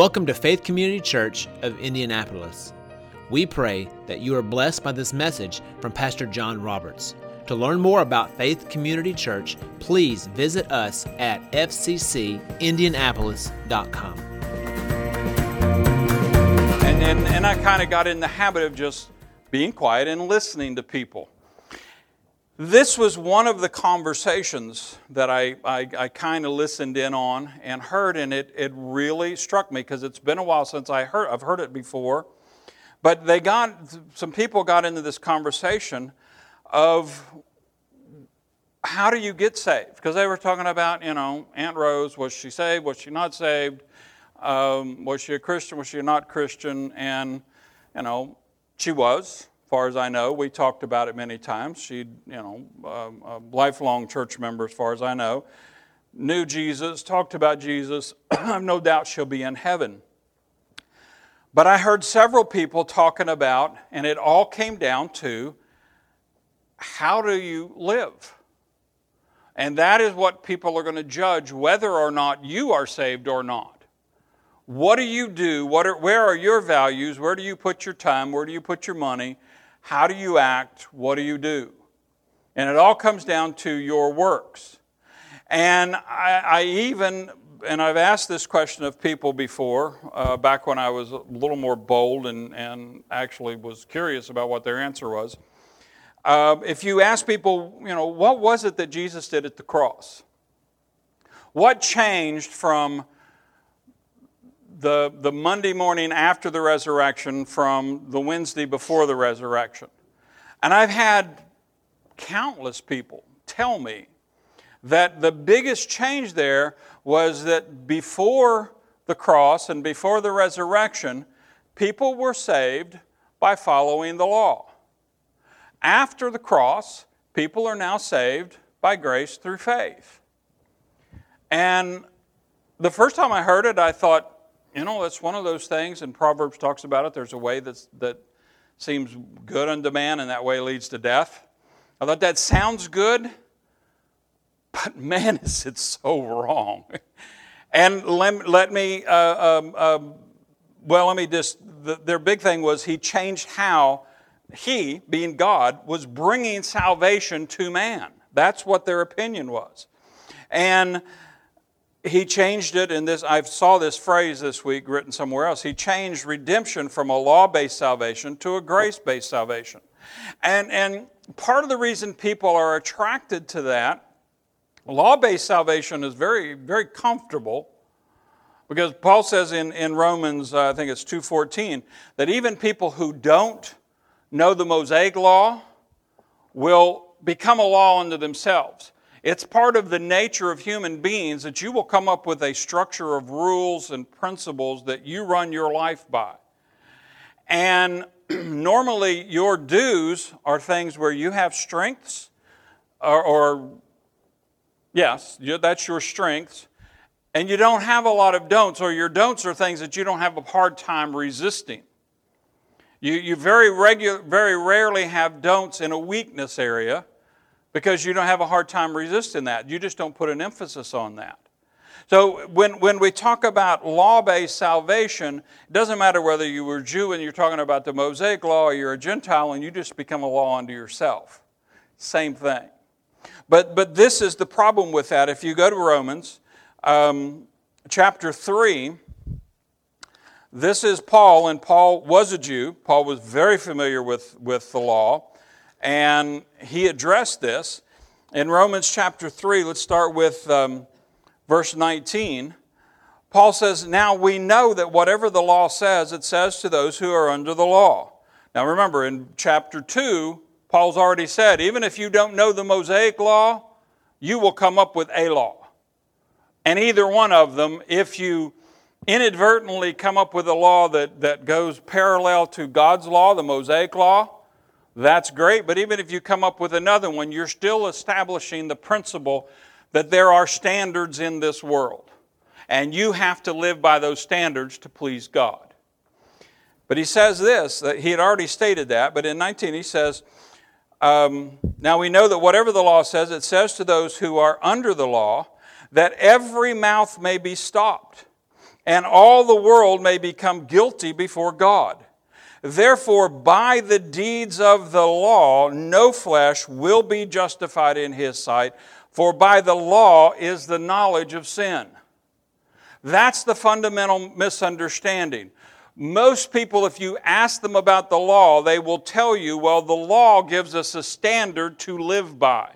Welcome to Faith Community Church of Indianapolis. We pray that you are blessed by this message from Pastor John Roberts. To learn more about Faith Community Church, please visit us at fccindianapolis.com. And, and, and I kind of got in the habit of just being quiet and listening to people. This was one of the conversations that I, I, I kind of listened in on and heard, and it, it really struck me because it's been a while since I heard, I've heard it before. But they got, some people got into this conversation of how do you get saved? Because they were talking about, you know, Aunt Rose, was she saved? Was she not saved? Um, was she a Christian? Was she not Christian? And, you know, she was far as I know. We talked about it many times. She, you know, um, a lifelong church member, as far as I know, knew Jesus, talked about Jesus. I have no doubt she'll be in heaven. But I heard several people talking about, and it all came down to how do you live? And that is what people are going to judge whether or not you are saved or not. What do you do? What are, where are your values? Where do you put your time? Where do you put your money? How do you act? What do you do? And it all comes down to your works. And I, I even, and I've asked this question of people before, uh, back when I was a little more bold and, and actually was curious about what their answer was. Uh, if you ask people, you know, what was it that Jesus did at the cross? What changed from the, the Monday morning after the resurrection from the Wednesday before the resurrection. And I've had countless people tell me that the biggest change there was that before the cross and before the resurrection, people were saved by following the law. After the cross, people are now saved by grace through faith. And the first time I heard it, I thought, you know, it's one of those things, and Proverbs talks about it. There's a way that's, that seems good unto man, and that way leads to death. I thought that sounds good, but man, is it so wrong. and let, let me, uh, um, um, well, let me just, the, their big thing was he changed how he, being God, was bringing salvation to man. That's what their opinion was. And he changed it in this i saw this phrase this week written somewhere else. He changed redemption from a law-based salvation to a grace-based salvation. And, and part of the reason people are attracted to that law-based salvation is very very comfortable because paul says in, in romans uh, i think it's 2.14 that even people who don't know the mosaic law will become a law unto themselves it's part of the nature of human beings that you will come up with a structure of rules and principles that you run your life by. And normally, your do's are things where you have strengths, or, or yes, that's your strengths, and you don't have a lot of don'ts, or your don'ts are things that you don't have a hard time resisting. You, you very, regu- very rarely have don'ts in a weakness area because you don't have a hard time resisting that. You just don't put an emphasis on that. So when, when we talk about law-based salvation, it doesn't matter whether you were Jew and you're talking about the Mosaic law or you're a Gentile and you just become a law unto yourself. Same thing. But, but this is the problem with that. If you go to Romans um, chapter 3, this is Paul, and Paul was a Jew. Paul was very familiar with, with the law. And he addressed this. In Romans chapter 3, let's start with um, verse 19. Paul says, Now we know that whatever the law says, it says to those who are under the law. Now remember, in chapter 2, Paul's already said, even if you don't know the Mosaic law, you will come up with a law. And either one of them, if you inadvertently come up with a law that, that goes parallel to God's law, the Mosaic law, that's great, but even if you come up with another one, you're still establishing the principle that there are standards in this world. And you have to live by those standards to please God. But he says this, that he had already stated that, but in 19 he says, um, Now we know that whatever the law says, it says to those who are under the law that every mouth may be stopped and all the world may become guilty before God. Therefore, by the deeds of the law, no flesh will be justified in his sight, for by the law is the knowledge of sin. That's the fundamental misunderstanding. Most people, if you ask them about the law, they will tell you, well, the law gives us a standard to live by.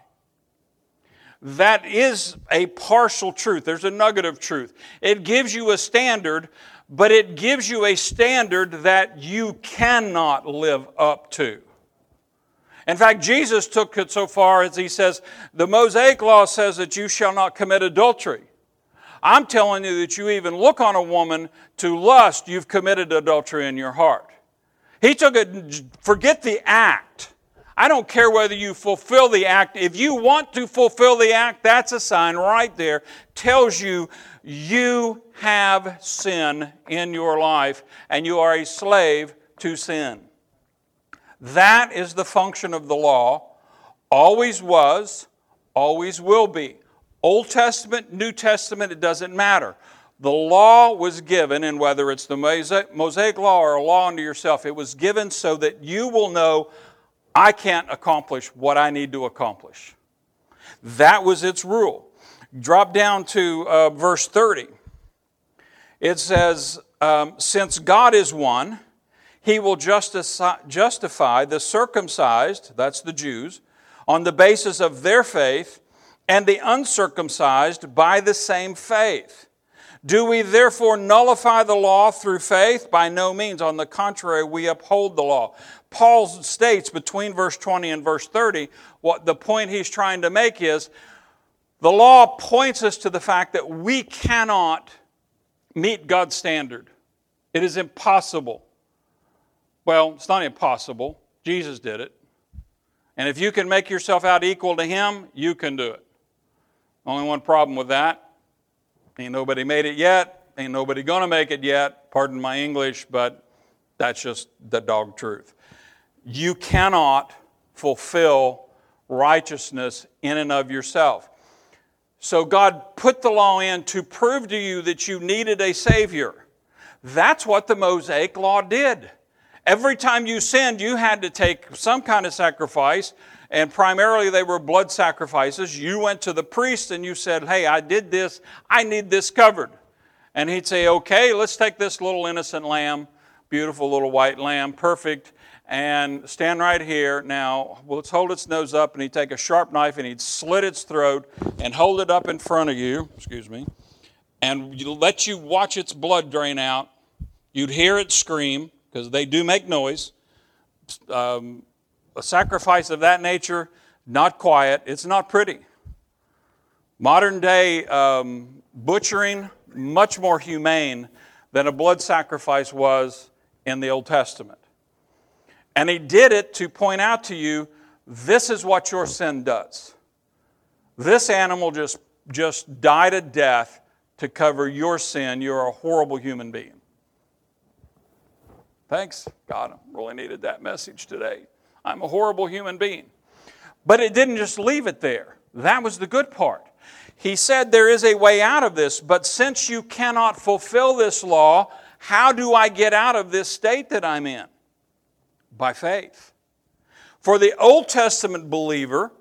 That is a partial truth. There's a nugget of truth. It gives you a standard, but it gives you a standard that you cannot live up to. In fact, Jesus took it so far as he says, the Mosaic law says that you shall not commit adultery. I'm telling you that you even look on a woman to lust, you've committed adultery in your heart. He took it, forget the act. I don't care whether you fulfill the act. If you want to fulfill the act, that's a sign right there. Tells you you have sin in your life and you are a slave to sin. That is the function of the law. Always was, always will be. Old Testament, New Testament, it doesn't matter. The law was given, and whether it's the Mosaic law or a law unto yourself, it was given so that you will know I can't accomplish what I need to accomplish. That was its rule. Drop down to uh, verse 30. It says, um, Since God is one, he will justify the circumcised, that's the Jews, on the basis of their faith and the uncircumcised by the same faith. Do we therefore nullify the law through faith? By no means. On the contrary, we uphold the law. Paul states between verse 20 and verse 30, what the point he's trying to make is the law points us to the fact that we cannot meet God's standard. It is impossible. Well, it's not impossible. Jesus did it. And if you can make yourself out equal to Him, you can do it. Only one problem with that. Ain't nobody made it yet. Ain't nobody gonna make it yet. Pardon my English, but that's just the dog truth. You cannot fulfill righteousness in and of yourself. So God put the law in to prove to you that you needed a Savior. That's what the Mosaic Law did. Every time you sinned, you had to take some kind of sacrifice and primarily they were blood sacrifices. You went to the priest and you said, Hey, I did this, I need this covered. And he'd say, Okay, let's take this little innocent lamb, beautiful little white lamb, perfect, and stand right here. Now, let's hold its nose up, and he'd take a sharp knife and he'd slit its throat and hold it up in front of you, excuse me, and let you watch its blood drain out. You'd hear it scream, because they do make noise. Um, a sacrifice of that nature, not quiet, it's not pretty. Modern day um, butchering, much more humane than a blood sacrifice was in the Old Testament. And he did it to point out to you this is what your sin does. This animal just, just died a death to cover your sin. You're a horrible human being. Thanks, God. I really needed that message today. I'm a horrible human being. But it didn't just leave it there. That was the good part. He said, There is a way out of this, but since you cannot fulfill this law, how do I get out of this state that I'm in? By faith. For the Old Testament believer,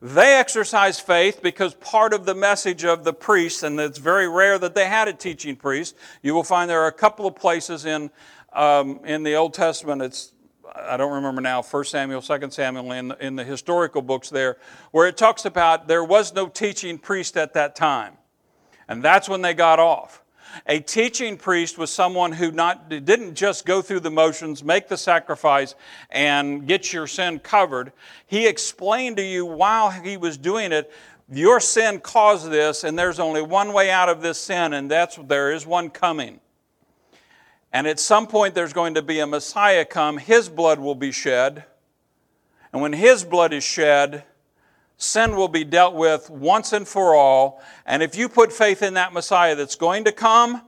they exercise faith because part of the message of the priest, and it's very rare that they had a teaching priest. You will find there are a couple of places in, um, in the Old Testament, it's I don't remember now, 1 Samuel, 2 Samuel, in, in the historical books there, where it talks about there was no teaching priest at that time. And that's when they got off. A teaching priest was someone who not, didn't just go through the motions, make the sacrifice, and get your sin covered. He explained to you while he was doing it, your sin caused this, and there's only one way out of this sin, and that's there is one coming. And at some point, there's going to be a Messiah come. His blood will be shed. And when His blood is shed, sin will be dealt with once and for all. And if you put faith in that Messiah that's going to come,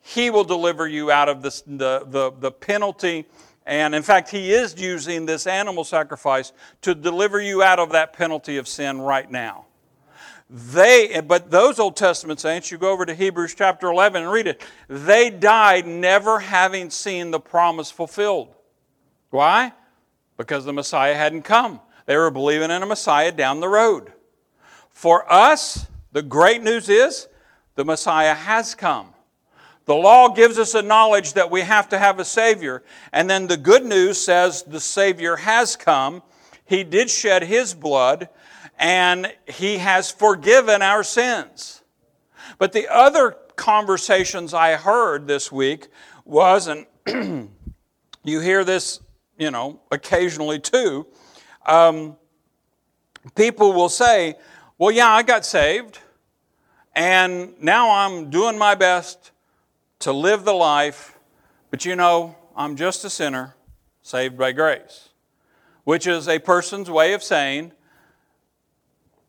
He will deliver you out of this, the, the, the penalty. And in fact, He is using this animal sacrifice to deliver you out of that penalty of sin right now. They, but those Old Testament saints, you go over to Hebrews chapter 11 and read it, they died never having seen the promise fulfilled. Why? Because the Messiah hadn't come. They were believing in a Messiah down the road. For us, the great news is the Messiah has come. The law gives us a knowledge that we have to have a Savior. And then the good news says the Savior has come. He did shed His blood, and He has forgiven our sins. But the other conversations I heard this week was, and you hear this, you know, occasionally too, um, people will say, Well, yeah, I got saved, and now I'm doing my best to live the life, but you know, I'm just a sinner saved by grace, which is a person's way of saying,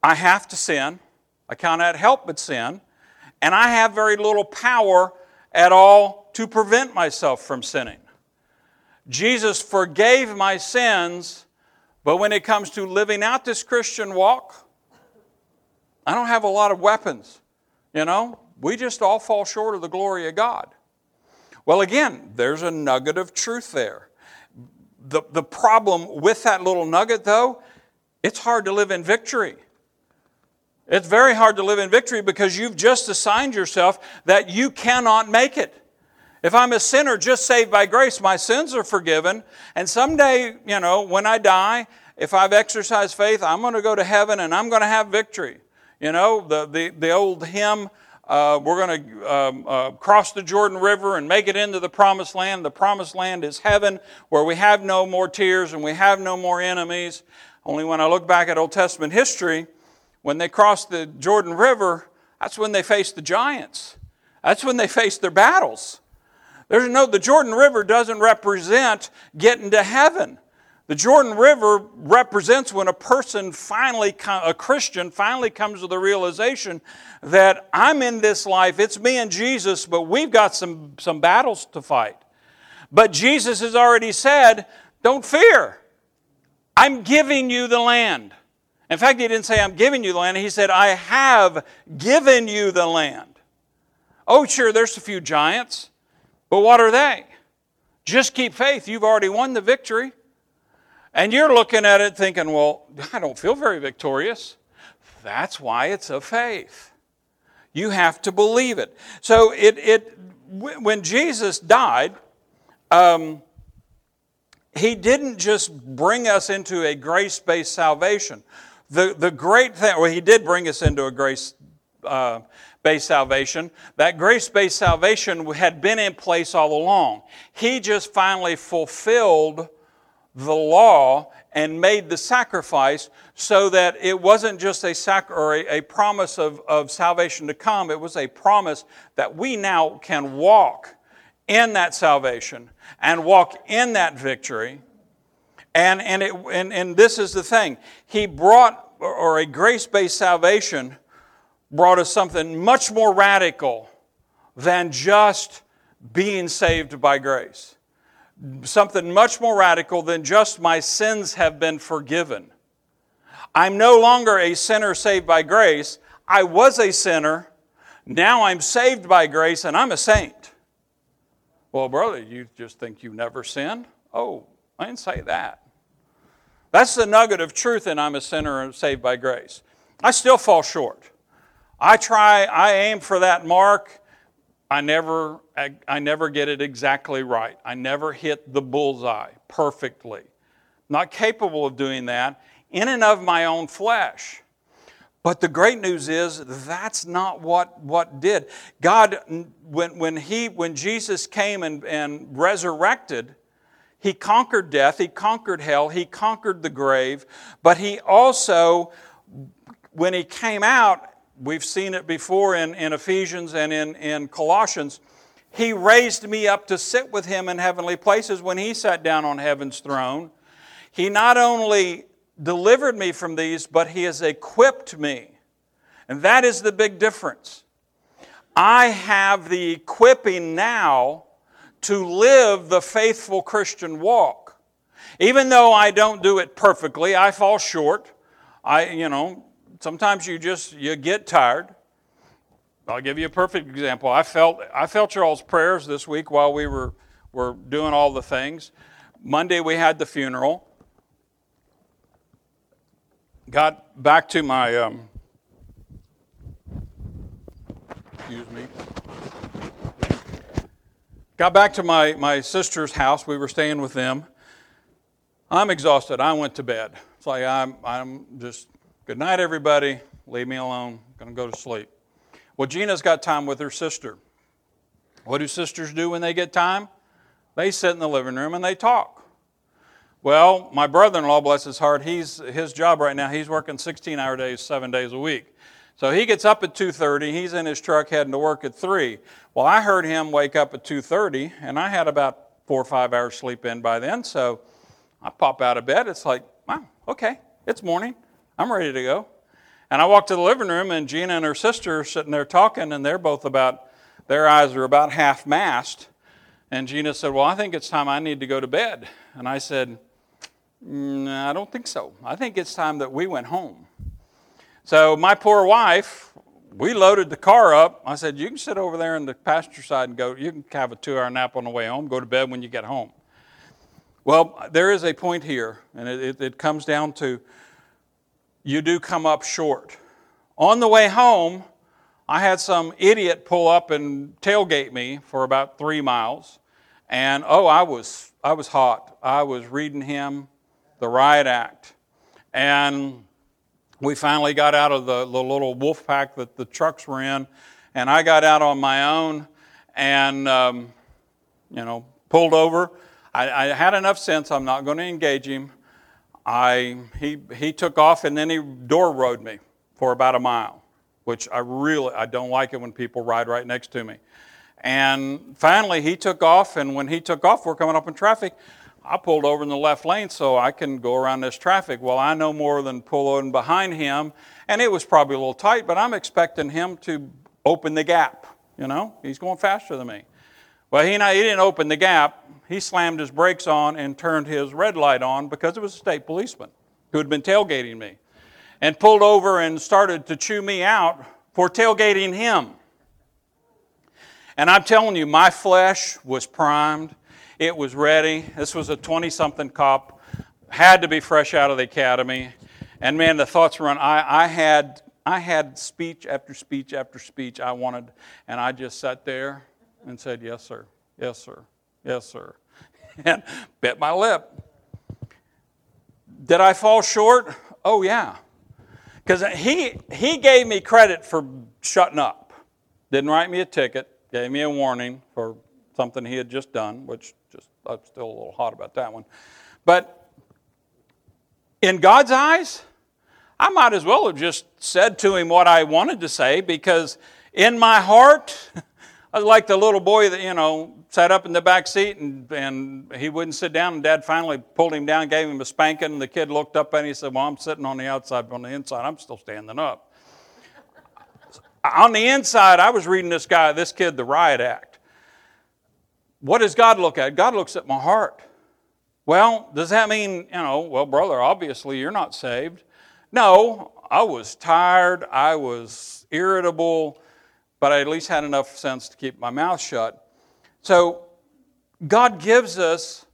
I have to sin, I cannot help but sin, and I have very little power at all to prevent myself from sinning. Jesus forgave my sins, but when it comes to living out this Christian walk, I don't have a lot of weapons. You know, we just all fall short of the glory of God. Well, again, there's a nugget of truth there. The, the problem with that little nugget, though, it's hard to live in victory. It's very hard to live in victory because you've just assigned yourself that you cannot make it. If I'm a sinner just saved by grace, my sins are forgiven. And someday, you know, when I die, if I've exercised faith, I'm going to go to heaven and I'm going to have victory. You know, the, the, the old hymn, uh, we're going to um, uh, cross the Jordan River and make it into the promised land. The promised land is heaven, where we have no more tears and we have no more enemies. Only when I look back at Old Testament history, when they crossed the Jordan River, that's when they faced the giants. That's when they faced their battles. There's no, the Jordan River doesn't represent getting to heaven. The Jordan River represents when a person finally, a Christian, finally comes to the realization that I'm in this life, it's me and Jesus, but we've got some, some battles to fight. But Jesus has already said, Don't fear. I'm giving you the land. In fact, he didn't say, I'm giving you the land. He said, I have given you the land. Oh, sure, there's a few giants, but what are they? Just keep faith. You've already won the victory. And you're looking at it thinking, well, I don't feel very victorious. That's why it's a faith. You have to believe it. So it, it when Jesus died, um, he didn't just bring us into a grace based salvation. The, the great thing, well, he did bring us into a grace uh, based salvation. That grace based salvation had been in place all along. He just finally fulfilled the law and made the sacrifice so that it wasn't just a, sac- or a, a promise of, of salvation to come, it was a promise that we now can walk in that salvation and walk in that victory. And, and, it, and, and this is the thing He brought, or a grace based salvation brought us something much more radical than just being saved by grace something much more radical than just my sins have been forgiven. I'm no longer a sinner saved by grace. I was a sinner. Now I'm saved by grace and I'm a saint. Well, brother, you just think you never sinned? Oh, I didn't say that. That's the nugget of truth and I'm a sinner saved by grace. I still fall short. I try, I aim for that mark. I never, I, I, never get it exactly right. I never hit the bullseye perfectly. Not capable of doing that in and of my own flesh. But the great news is that's not what, what did. God, when, when, he, when Jesus came and, and resurrected, he conquered death, he conquered hell, he conquered the grave, but he also, when he came out, We've seen it before in, in Ephesians and in, in Colossians. He raised me up to sit with him in heavenly places when he sat down on heaven's throne. He not only delivered me from these, but he has equipped me. And that is the big difference. I have the equipping now to live the faithful Christian walk. Even though I don't do it perfectly, I fall short. I, you know, sometimes you just you get tired. I'll give you a perfect example. I felt I felt y'all's prayers this week while we were were doing all the things. Monday we had the funeral. Got back to my um, excuse me. Got back to my, my sister's house. We were staying with them. I'm exhausted. I went to bed. It's like I'm, I'm just, good night, everybody. Leave me alone. I'm going to go to sleep. Well, Gina's got time with her sister. What do sisters do when they get time? They sit in the living room and they talk. Well, my brother-in-law, bless his heart, he's his job right now. He's working 16-hour days, seven days a week. So he gets up at 2:30. He's in his truck heading to work at three. Well, I heard him wake up at 2:30, and I had about four or five hours sleep in by then. So I pop out of bed. It's like, wow, okay, it's morning. I'm ready to go. And I walk to the living room, and Gina and her sister are sitting there talking, and they're both about, their eyes are about half mast. And Gina said, Well, I think it's time I need to go to bed. And I said, mm, I don't think so. I think it's time that we went home. So my poor wife, we loaded the car up. I said, You can sit over there in the passenger side and go, you can have a two hour nap on the way home, go to bed when you get home. Well, there is a point here, and it, it, it comes down to you do come up short. On the way home, I had some idiot pull up and tailgate me for about three miles. And oh, I was, I was hot. I was reading him the riot act. And we finally got out of the, the little wolf pack that the trucks were in. And I got out on my own and, um, you know, pulled over. I, I had enough sense, I'm not going to engage him. I, he, he took off and then he door rode me for about a mile, which I really, I don't like it when people ride right next to me. And finally he took off and when he took off, we're coming up in traffic. I pulled over in the left lane so I can go around this traffic. Well, I know more than pulling behind him, and it was probably a little tight, but I'm expecting him to open the gap. You know, he's going faster than me. Well, he, he didn't open the gap. He slammed his brakes on and turned his red light on because it was a state policeman who had been tailgating me and pulled over and started to chew me out for tailgating him. And I'm telling you, my flesh was primed. It was ready. This was a 20 something cop, had to be fresh out of the academy. And man, the thoughts run. I, I, had, I had speech after speech after speech I wanted, and I just sat there and said, Yes, sir. Yes, sir. Yes, sir. And bit my lip. Did I fall short? Oh, yeah. Because he, he gave me credit for shutting up. Didn't write me a ticket, gave me a warning for something he had just done, which just I'm still a little hot about that one. But in God's eyes, I might as well have just said to him what I wanted to say because in my heart, I was like the little boy that, you know, sat up in the back seat and, and he wouldn't sit down. And dad finally pulled him down, gave him a spanking. And the kid looked up and he said, Well, I'm sitting on the outside, but on the inside, I'm still standing up. on the inside, I was reading this guy, this kid, the riot act. What does God look at? God looks at my heart. Well, does that mean, you know, well, brother, obviously you're not saved? No, I was tired, I was irritable but I at least had enough sense to keep my mouth shut. So God gives us,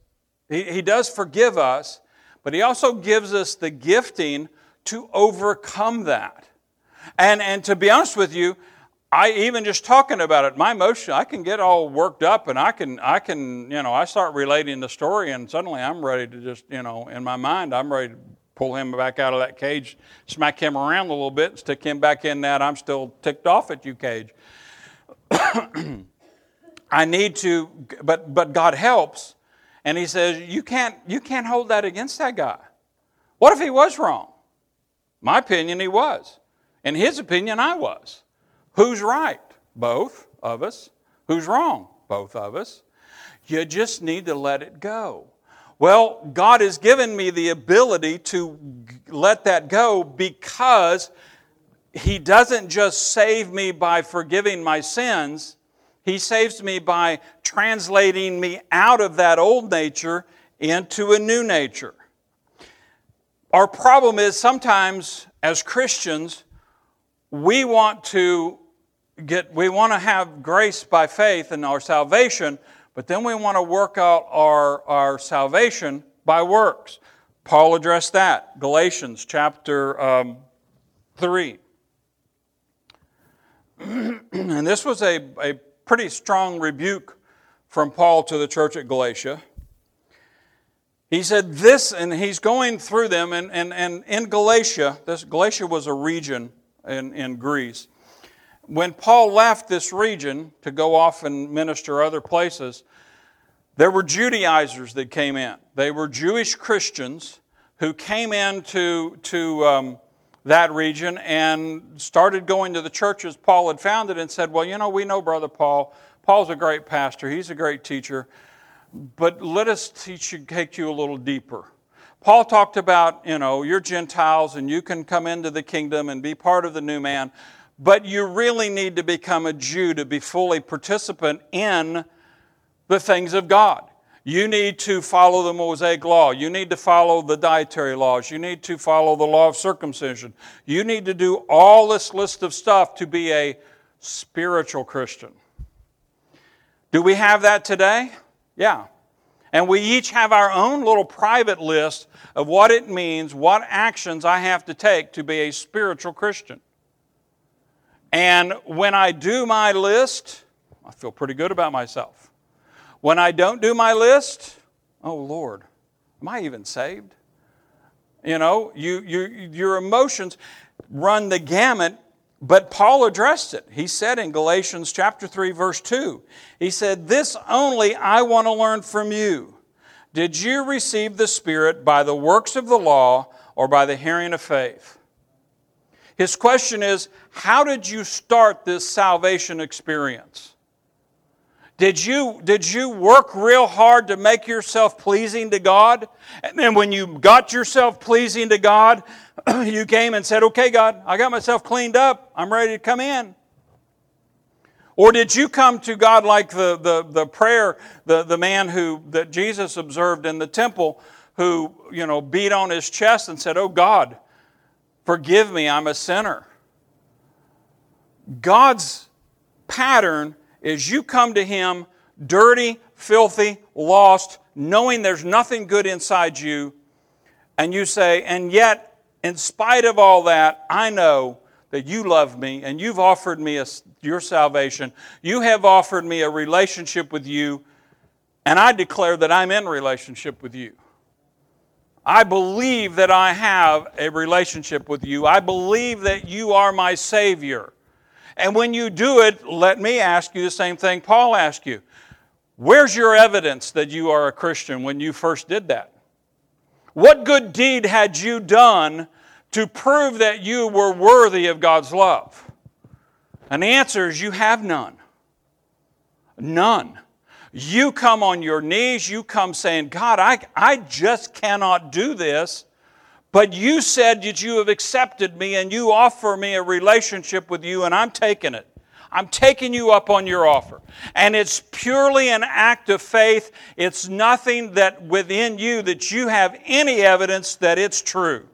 He, he does forgive us, but He also gives us the gifting to overcome that. And, and to be honest with you, I even just talking about it, my emotion, I can get all worked up and I can, I can, you know, I start relating the story and suddenly I'm ready to just, you know, in my mind, I'm ready to pull him back out of that cage, smack him around a little bit, stick him back in that I'm still ticked off at you cage. I need to, but, but God helps. And he says, you can't, you can't hold that against that guy. What if he was wrong? My opinion, he was. In his opinion, I was. Who's right? Both of us. Who's wrong? Both of us. You just need to let it go. Well, God has given me the ability to let that go because He doesn't just save me by forgiving my sins, He saves me by translating me out of that old nature into a new nature. our problem is sometimes as Christians, we want to get, we want to have grace by faith in our salvation, but then we want to work out our, our salvation by works. Paul addressed that. Galatians chapter um, 3. and this was a, a pretty strong rebuke from Paul to the church at Galatia. He said this, and he's going through them, and, and, and in Galatia, this Galatia was a region in, in Greece. When Paul left this region to go off and minister other places, there were Judaizers that came in. They were Jewish Christians who came into to, um, that region and started going to the churches Paul had founded and said, Well, you know, we know Brother Paul. Paul's a great pastor, he's a great teacher but let us teach you, take you a little deeper. Paul talked about, you know, you're Gentiles and you can come into the kingdom and be part of the new man, but you really need to become a Jew to be fully participant in the things of God. You need to follow the Mosaic law. You need to follow the dietary laws. You need to follow the law of circumcision. You need to do all this list of stuff to be a spiritual Christian. Do we have that today? Yeah. And we each have our own little private list of what it means, what actions I have to take to be a spiritual Christian. And when I do my list, I feel pretty good about myself. When I don't do my list, oh Lord, am I even saved? You know, you, you, your emotions run the gamut but Paul addressed it. He said in Galatians chapter 3 verse 2, he said, "This only I want to learn from you. Did you receive the Spirit by the works of the law or by the hearing of faith?" His question is, how did you start this salvation experience? Did you, did you work real hard to make yourself pleasing to God? And then when you got yourself pleasing to God, you came and said, Okay, God, I got myself cleaned up. I'm ready to come in. Or did you come to God like the, the, the prayer, the, the man who that Jesus observed in the temple who, you know, beat on his chest and said, Oh God, forgive me, I'm a sinner. God's pattern is you come to him dirty, filthy, lost, knowing there's nothing good inside you, and you say, and yet, in spite of all that, I know that you love me and you've offered me a, your salvation. You have offered me a relationship with you, and I declare that I'm in relationship with you. I believe that I have a relationship with you. I believe that you are my Savior. And when you do it, let me ask you the same thing Paul asked you. Where's your evidence that you are a Christian when you first did that? What good deed had you done to prove that you were worthy of God's love? And the answer is you have none. None. You come on your knees, you come saying, God, I, I just cannot do this. But you said that you have accepted me and you offer me a relationship with you, and I'm taking it. I'm taking you up on your offer. And it's purely an act of faith. It's nothing that within you that you have any evidence that it's true.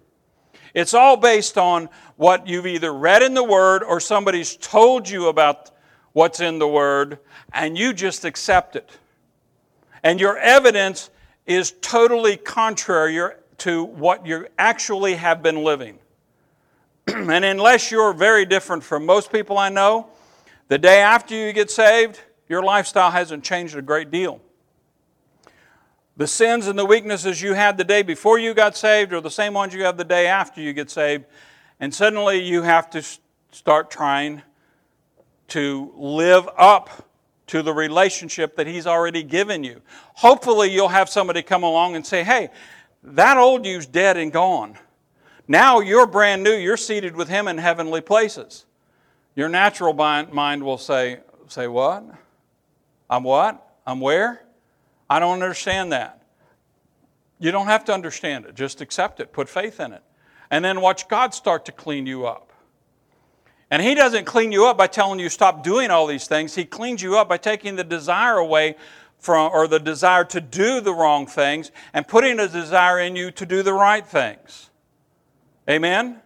It's all based on what you've either read in the Word or somebody's told you about what's in the Word, and you just accept it. And your evidence is totally contrary. To what you actually have been living. and unless you're very different from most people I know, the day after you get saved, your lifestyle hasn't changed a great deal. The sins and the weaknesses you had the day before you got saved are the same ones you have the day after you get saved. And suddenly you have to start trying to live up to the relationship that He's already given you. Hopefully, you'll have somebody come along and say, Hey, that old you's dead and gone. Now you're brand new. You're seated with Him in heavenly places. Your natural mind will say, say what? I'm what? I'm where? I don't understand that. You don't have to understand it. Just accept it. Put faith in it. And then watch God start to clean you up. And He doesn't clean you up by telling you stop doing all these things. He cleans you up by taking the desire away from, or the desire to do the wrong things and putting a desire in you to do the right things. Amen?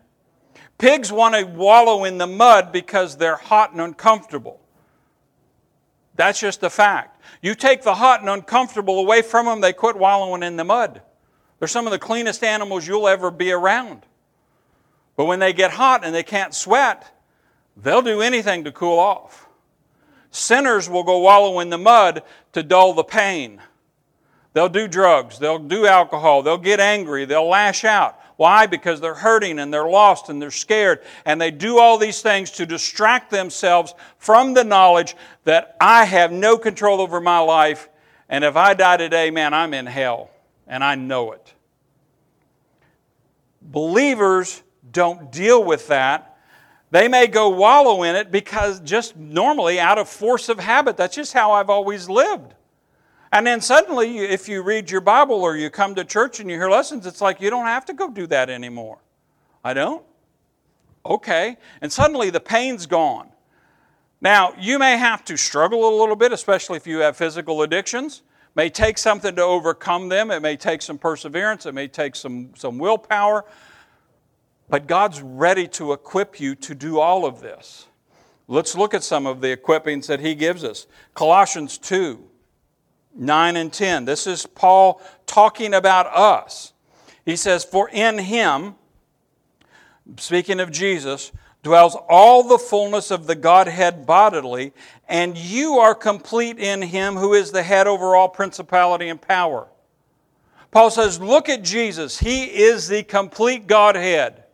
Pigs want to wallow in the mud because they're hot and uncomfortable. That's just a fact. You take the hot and uncomfortable away from them, they quit wallowing in the mud. They're some of the cleanest animals you'll ever be around. But when they get hot and they can't sweat, they'll do anything to cool off. Sinners will go wallow in the mud to dull the pain. They'll do drugs, they'll do alcohol, they'll get angry, they'll lash out. Why? Because they're hurting and they're lost and they're scared. And they do all these things to distract themselves from the knowledge that I have no control over my life. And if I die today, man, I'm in hell. And I know it. Believers don't deal with that. They may go wallow in it because just normally out of force of habit. That's just how I've always lived. And then suddenly, if you read your Bible or you come to church and you hear lessons, it's like you don't have to go do that anymore. I don't? Okay. And suddenly the pain's gone. Now, you may have to struggle a little bit, especially if you have physical addictions. It may take something to overcome them. It may take some perseverance. It may take some, some willpower. But God's ready to equip you to do all of this. Let's look at some of the equippings that He gives us. Colossians 2 9 and 10. This is Paul talking about us. He says, For in him, speaking of Jesus, dwells all the fullness of the Godhead bodily, and you are complete in him who is the head over all principality and power. Paul says, Look at Jesus. He is the complete Godhead.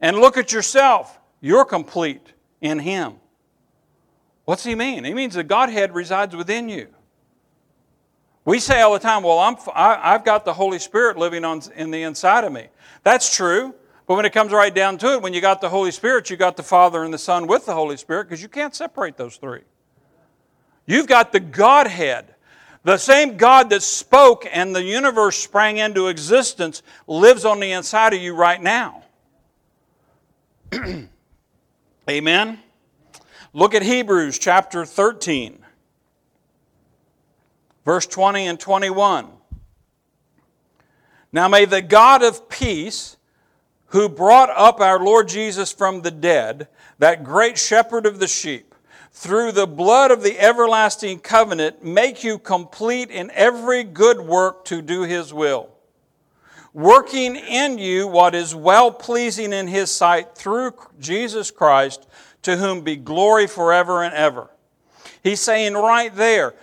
And look at yourself. You're complete in him. What's he mean? He means the Godhead resides within you. We say all the time, well, I'm, I, have got the Holy Spirit living on, in the inside of me. That's true. But when it comes right down to it, when you got the Holy Spirit, you got the Father and the Son with the Holy Spirit because you can't separate those three. You've got the Godhead. The same God that spoke and the universe sprang into existence lives on the inside of you right now. Amen. Look at Hebrews chapter 13 verse 20 and 21. Now may the God of peace, who brought up our Lord Jesus from the dead, that great shepherd of the sheep, through the blood of the everlasting covenant, make you complete in every good work to do his will, working in you what is well pleasing in his sight through Jesus Christ, to whom be glory forever and ever. He's saying right there,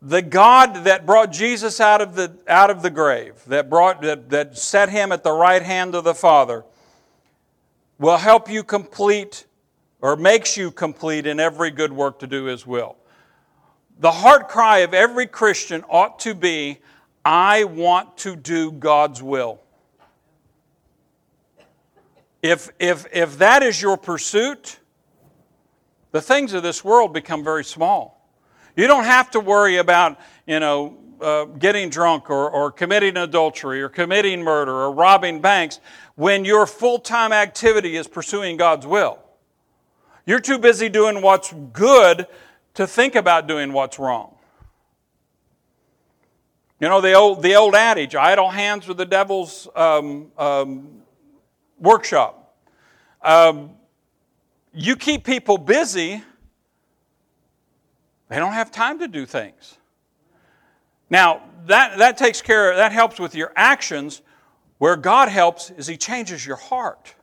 the God that brought Jesus out of the, out of the grave, that, brought, that, that set him at the right hand of the Father, will help you complete or makes you complete in every good work to do his will. The heart cry of every Christian ought to be I want to do God's will. If, if, if that is your pursuit, the things of this world become very small. You don't have to worry about, you know, uh, getting drunk or, or committing adultery or committing murder or robbing banks when your full time activity is pursuing God's will. You're too busy doing what's good to think about doing what's wrong. You know, the old, the old adage idle hands are the devil's um, um, workshop. Um, you keep people busy they don't have time to do things. Now, that, that takes care, of, that helps with your actions. Where God helps is He changes your heart.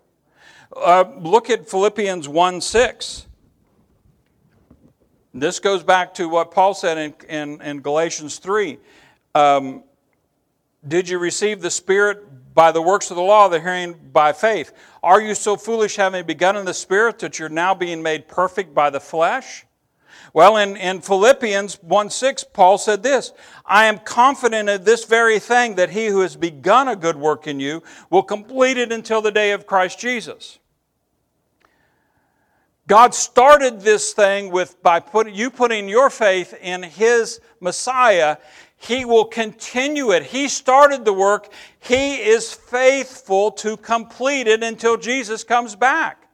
Uh, look at Philippians 1 6. This goes back to what Paul said in, in, in Galatians 3. Um, did you receive the Spirit by the works of the law, the hearing by faith? Are you so foolish, having begun in the Spirit, that you're now being made perfect by the flesh? Well, in, in Philippians 1 6, Paul said this I am confident of this very thing that he who has begun a good work in you will complete it until the day of Christ Jesus. God started this thing with by put, you putting your faith in his Messiah. He will continue it. He started the work. He is faithful to complete it until Jesus comes back.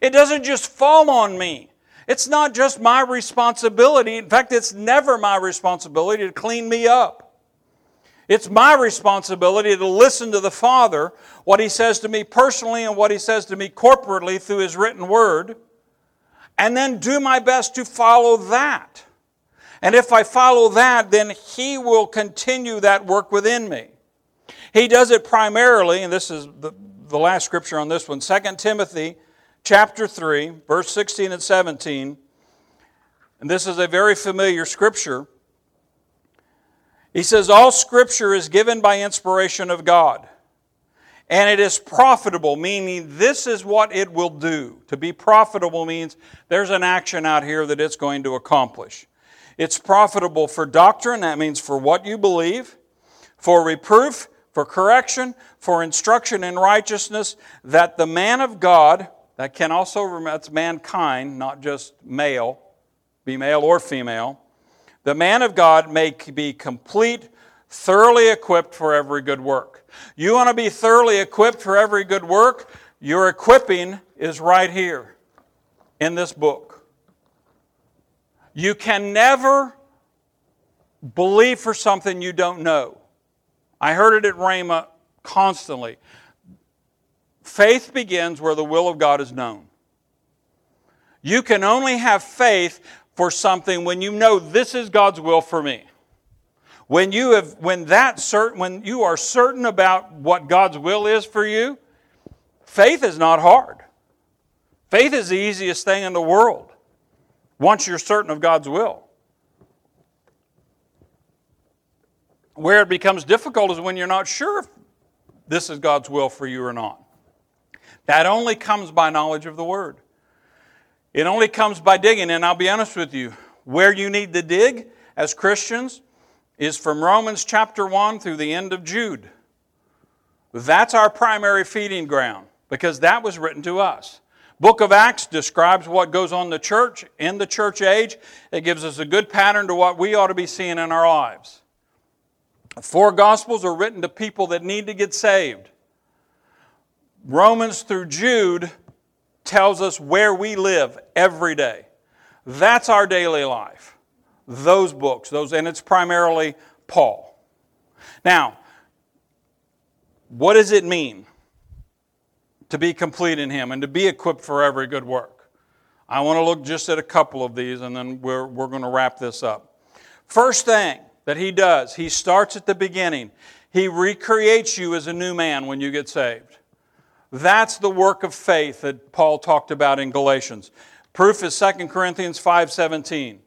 It doesn't just fall on me. It's not just my responsibility. In fact, it's never my responsibility to clean me up. It's my responsibility to listen to the Father, what He says to me personally and what He says to me corporately through His written word, and then do my best to follow that. And if I follow that, then He will continue that work within me. He does it primarily, and this is the, the last scripture on this one 2 Timothy chapter 3, verse 16 and 17. And this is a very familiar scripture. He says, All scripture is given by inspiration of God, and it is profitable, meaning this is what it will do. To be profitable means there's an action out here that it's going to accomplish. It's profitable for doctrine, that means for what you believe, for reproof, for correction, for instruction in righteousness, that the man of God, that can also, that's mankind, not just male, be male or female, the man of God may be complete, thoroughly equipped for every good work. You want to be thoroughly equipped for every good work? Your equipping is right here in this book. You can never believe for something you don't know. I heard it at Rhema constantly. Faith begins where the will of God is known. You can only have faith for something when you know this is God's will for me. When you have when that certain when you are certain about what God's will is for you, faith is not hard. Faith is the easiest thing in the world once you're certain of God's will. Where it becomes difficult is when you're not sure if this is God's will for you or not. That only comes by knowledge of the Word. It only comes by digging, and I'll be honest with you, where you need to dig as Christians is from Romans chapter 1 through the end of Jude. That's our primary feeding ground because that was written to us. Book of Acts describes what goes on in the church in the church age. It gives us a good pattern to what we ought to be seeing in our lives. four gospels are written to people that need to get saved. Romans through Jude tells us where we live every day. That's our daily life. Those books, those, and it's primarily Paul. Now, what does it mean to be complete in Him and to be equipped for every good work? I want to look just at a couple of these and then we're, we're going to wrap this up. First thing that He does, He starts at the beginning. He recreates you as a new man when you get saved. That's the work of faith that Paul talked about in Galatians. Proof is 2 Corinthians 5:17.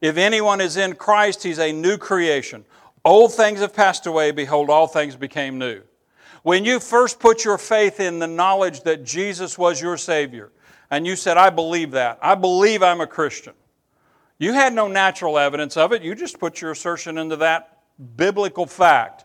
If anyone is in Christ, he's a new creation. Old things have passed away, behold all things became new. When you first put your faith in the knowledge that Jesus was your savior, and you said, "I believe that. I believe I'm a Christian." You had no natural evidence of it. You just put your assertion into that biblical fact.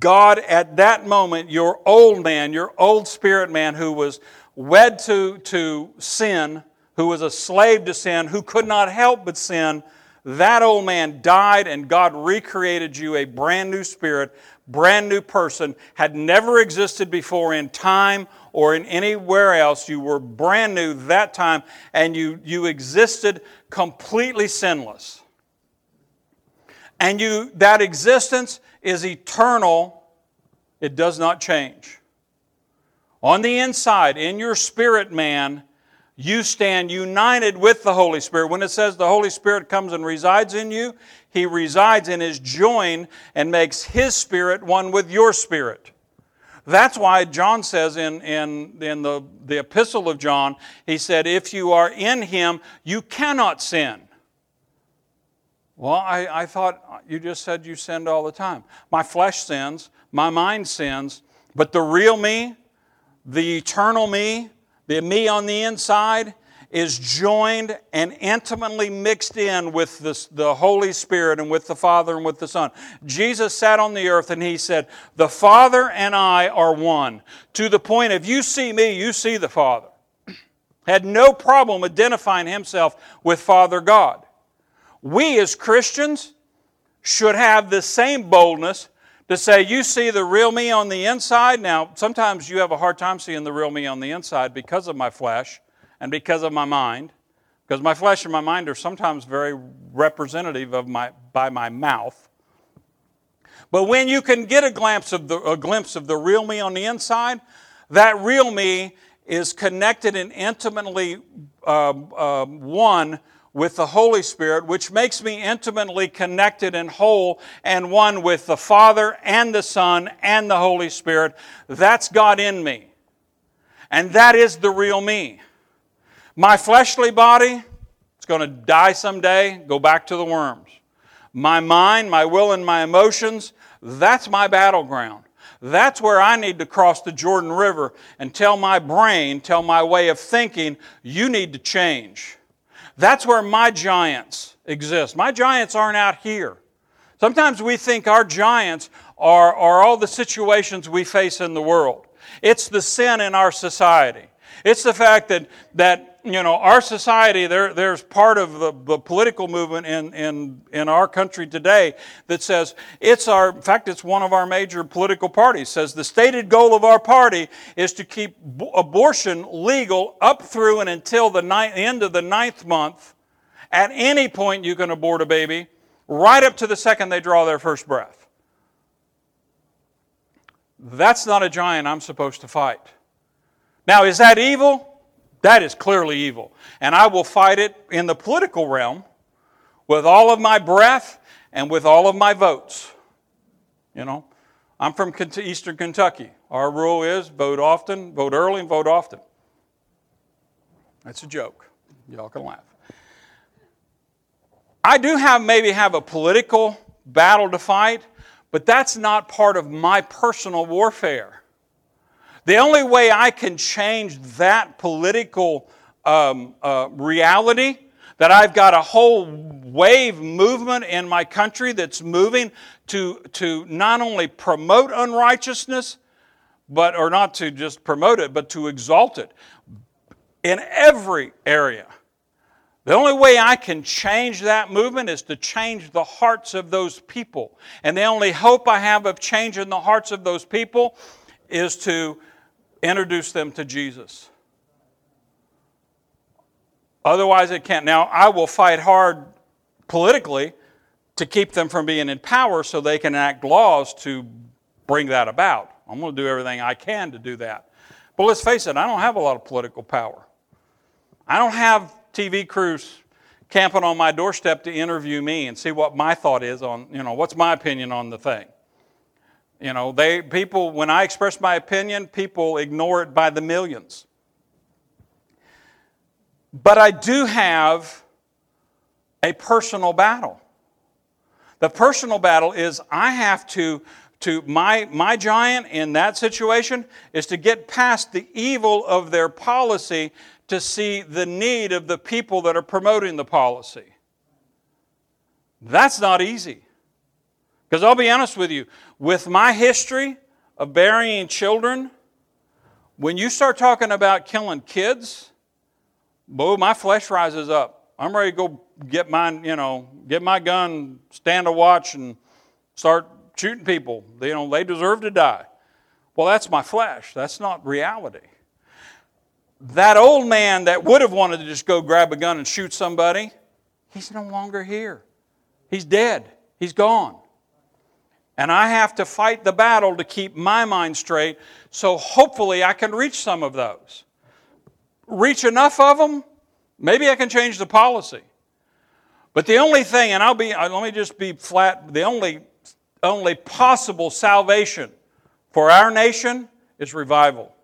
God, at that moment, your old man, your old spirit man who was wed to, to sin, who was a slave to sin, who could not help but sin, that old man died and God recreated you a brand new spirit, brand new person, had never existed before in time or in anywhere else. You were brand new that time and you, you existed completely sinless. And you, that existence is eternal, it does not change. On the inside, in your spirit man, you stand united with the Holy Spirit. When it says the Holy Spirit comes and resides in you, He resides and is joined and makes His Spirit one with your spirit. That's why John says in, in, in the, the epistle of John, he said, If you are in Him, you cannot sin. Well, I, I thought you just said you sinned all the time. My flesh sins, my mind sins, but the real me, the eternal me, the me on the inside, is joined and intimately mixed in with the Holy Spirit and with the Father and with the Son. Jesus sat on the earth and he said, The Father and I are one. To the point of you see me, you see the Father. Had no problem identifying himself with Father God. We as Christians should have the same boldness to say, You see the real me on the inside. Now, sometimes you have a hard time seeing the real me on the inside because of my flesh and because of my mind. Because my flesh and my mind are sometimes very representative of my, by my mouth. But when you can get a glimpse of the, a glimpse of the real me on the inside, that real me is connected and intimately uh, uh, one with the Holy Spirit, which makes me intimately connected and whole and one with the Father and the Son and the Holy Spirit. That's God in me. And that is the real me. My fleshly body, it's going to die someday, go back to the worms. My mind, my will, and my emotions, that's my battleground. That's where I need to cross the Jordan River and tell my brain, tell my way of thinking, you need to change. That's where my giants exist. My giants aren't out here. Sometimes we think our giants are, are all the situations we face in the world. It's the sin in our society. It's the fact that, that you know, our society, there, there's part of the, the, political movement in, in, in our country today that says it's our, in fact, it's one of our major political parties, says the stated goal of our party is to keep abortion legal up through and until the ninth, end of the ninth month. At any point, you can abort a baby, right up to the second they draw their first breath. That's not a giant I'm supposed to fight. Now, is that evil? That is clearly evil. And I will fight it in the political realm with all of my breath and with all of my votes. You know, I'm from Eastern Kentucky. Our rule is vote often, vote early, and vote often. That's a joke. Y'all can laugh. I do have maybe have a political battle to fight, but that's not part of my personal warfare. The only way I can change that political um, uh, reality, that I've got a whole wave movement in my country that's moving to, to not only promote unrighteousness, but, or not to just promote it, but to exalt it in every area. The only way I can change that movement is to change the hearts of those people. And the only hope I have of changing the hearts of those people is to Introduce them to Jesus. Otherwise, it can't. Now, I will fight hard politically to keep them from being in power so they can enact laws to bring that about. I'm going to do everything I can to do that. But let's face it, I don't have a lot of political power. I don't have TV crews camping on my doorstep to interview me and see what my thought is on, you know, what's my opinion on the thing. You know, they people when I express my opinion, people ignore it by the millions. But I do have a personal battle. The personal battle is I have to to my my giant in that situation is to get past the evil of their policy to see the need of the people that are promoting the policy. That's not easy. Because I'll be honest with you, with my history of burying children, when you start talking about killing kids, boy, my flesh rises up. I'm ready to go get mine, you know, get my gun, stand a watch, and start shooting people. You know, they deserve to die. Well, that's my flesh. That's not reality. That old man that would have wanted to just go grab a gun and shoot somebody, he's no longer here. He's dead. He's gone. And I have to fight the battle to keep my mind straight, so hopefully I can reach some of those. Reach enough of them, maybe I can change the policy. But the only thing, and I'll be, uh, let me just be flat, the only, only possible salvation for our nation is revival.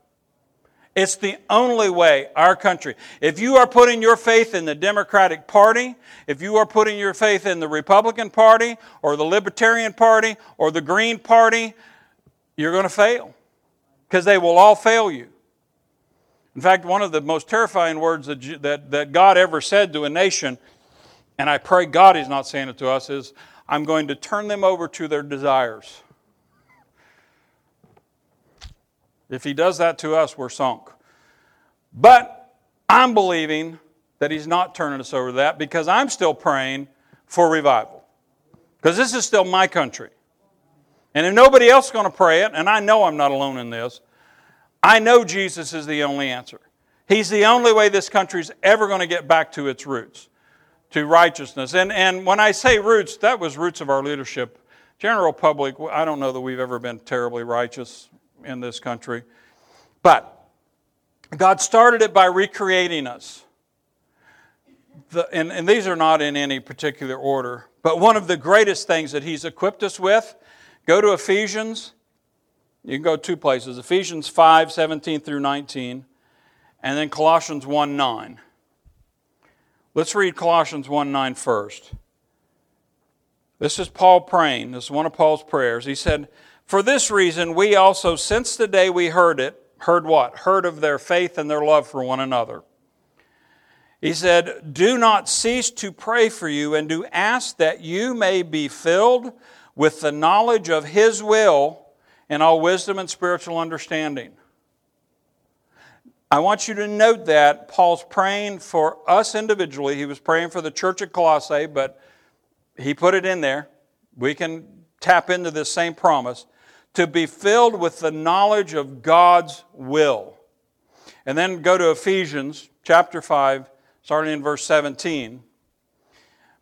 It's the only way our country. If you are putting your faith in the Democratic Party, if you are putting your faith in the Republican Party or the Libertarian Party or the Green Party, you're going to fail because they will all fail you. In fact, one of the most terrifying words that, that, that God ever said to a nation, and I pray God is not saying it to us, is, I'm going to turn them over to their desires. If he does that to us, we're sunk. But I'm believing that he's not turning us over to that because I'm still praying for revival. Because this is still my country. And if nobody else is going to pray it, and I know I'm not alone in this, I know Jesus is the only answer. He's the only way this country is ever going to get back to its roots, to righteousness. And, and when I say roots, that was roots of our leadership General public, I don't know that we've ever been terribly righteous in this country. But God started it by recreating us. The, and, and these are not in any particular order, but one of the greatest things that He's equipped us with, go to Ephesians. You can go two places Ephesians 5 17 through 19, and then Colossians 1 9. Let's read Colossians 1 9 first. This is Paul praying. This is one of Paul's prayers. He said, For this reason, we also, since the day we heard it, heard what? Heard of their faith and their love for one another. He said, Do not cease to pray for you and to ask that you may be filled with the knowledge of His will in all wisdom and spiritual understanding. I want you to note that Paul's praying for us individually. He was praying for the church at Colossae, but he put it in there. We can tap into this same promise to be filled with the knowledge of God's will. And then go to Ephesians chapter 5, starting in verse 17.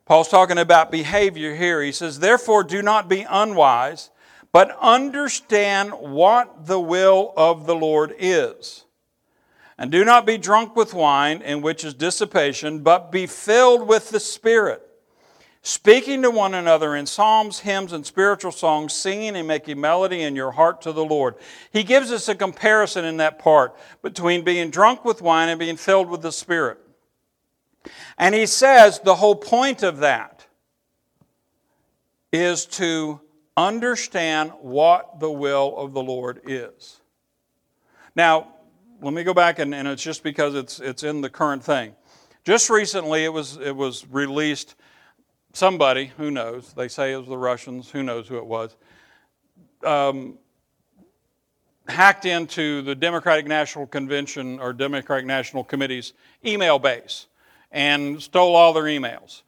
Paul's talking about behavior here. He says, Therefore, do not be unwise, but understand what the will of the Lord is. And do not be drunk with wine, in which is dissipation, but be filled with the Spirit speaking to one another in psalms, hymns, and spiritual songs, singing and making melody in your heart to the Lord. He gives us a comparison in that part between being drunk with wine and being filled with the Spirit. And he says the whole point of that is to understand what the will of the Lord is. Now, let me go back, and, and it's just because it's, it's in the current thing. Just recently, it was, it was released somebody, who knows, they say it was the Russians, who knows who it was, um, hacked into the Democratic National Convention or Democratic National Committee's email base and stole all their emails.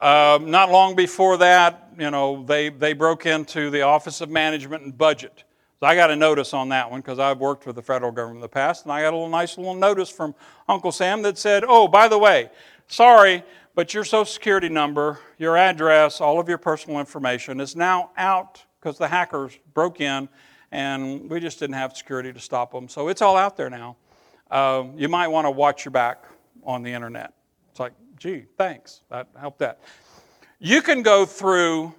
Um, not long before that, you know, they, they broke into the Office of Management and Budget. So I got a notice on that one because I've worked with the federal government in the past, and I got a little nice little notice from Uncle Sam that said, "Oh, by the way, sorry, but your social security number, your address, all of your personal information is now out because the hackers broke in and we just didn't have security to stop them. So it's all out there now. Uh, you might want to watch your back on the internet. It's like, gee, thanks. That helped that. You can go through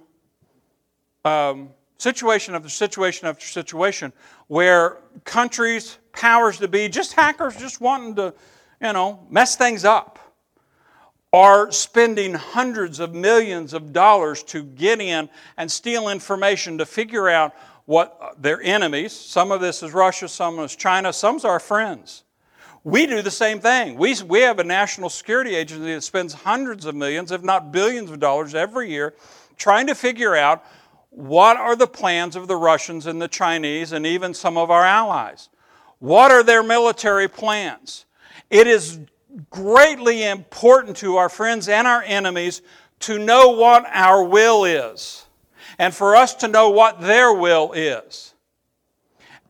um, situation after situation after situation where countries, powers to be, just hackers just wanting to, you know, mess things up are spending hundreds of millions of dollars to get in and steal information to figure out what their enemies, some of this is Russia, some is China, some's our friends. We do the same thing. We, we have a national security agency that spends hundreds of millions, if not billions of dollars every year trying to figure out what are the plans of the Russians and the Chinese and even some of our allies. What are their military plans? It is greatly important to our friends and our enemies to know what our will is and for us to know what their will is.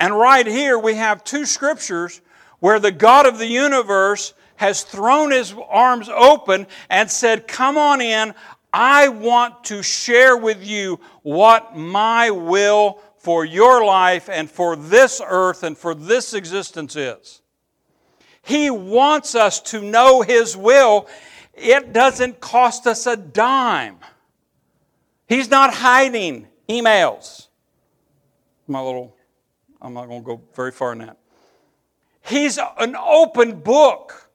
And right here we have two scriptures where the God of the universe has thrown his arms open and said, Come on in. I want to share with you what my will for your life and for this earth and for this existence is. He wants us to know His will. It doesn't cost us a dime. He's not hiding emails. My little, I'm not going to go very far in that. He's an open book.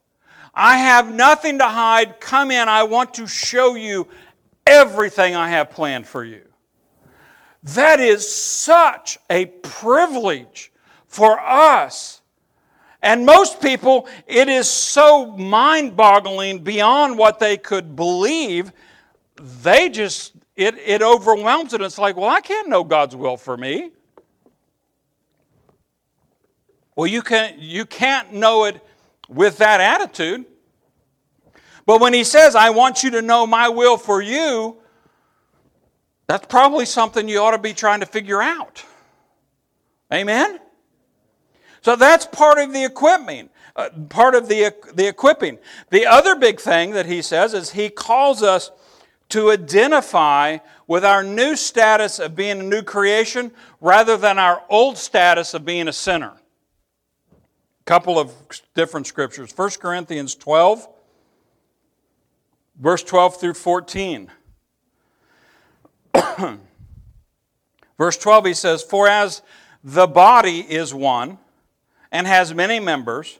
I have nothing to hide. Come in. I want to show you everything I have planned for you. That is such a privilege for us and most people, it is so mind boggling beyond what they could believe, they just, it, it overwhelms it. It's like, well, I can't know God's will for me. Well, you can't, you can't know it with that attitude. But when he says, I want you to know my will for you, that's probably something you ought to be trying to figure out. Amen? So that's part of the equipping, uh, part of the, the equipping. The other big thing that he says is he calls us to identify with our new status of being a new creation rather than our old status of being a sinner. A couple of different scriptures. 1 Corinthians 12, verse 12 through 14. verse 12, he says, For as the body is one and has many members,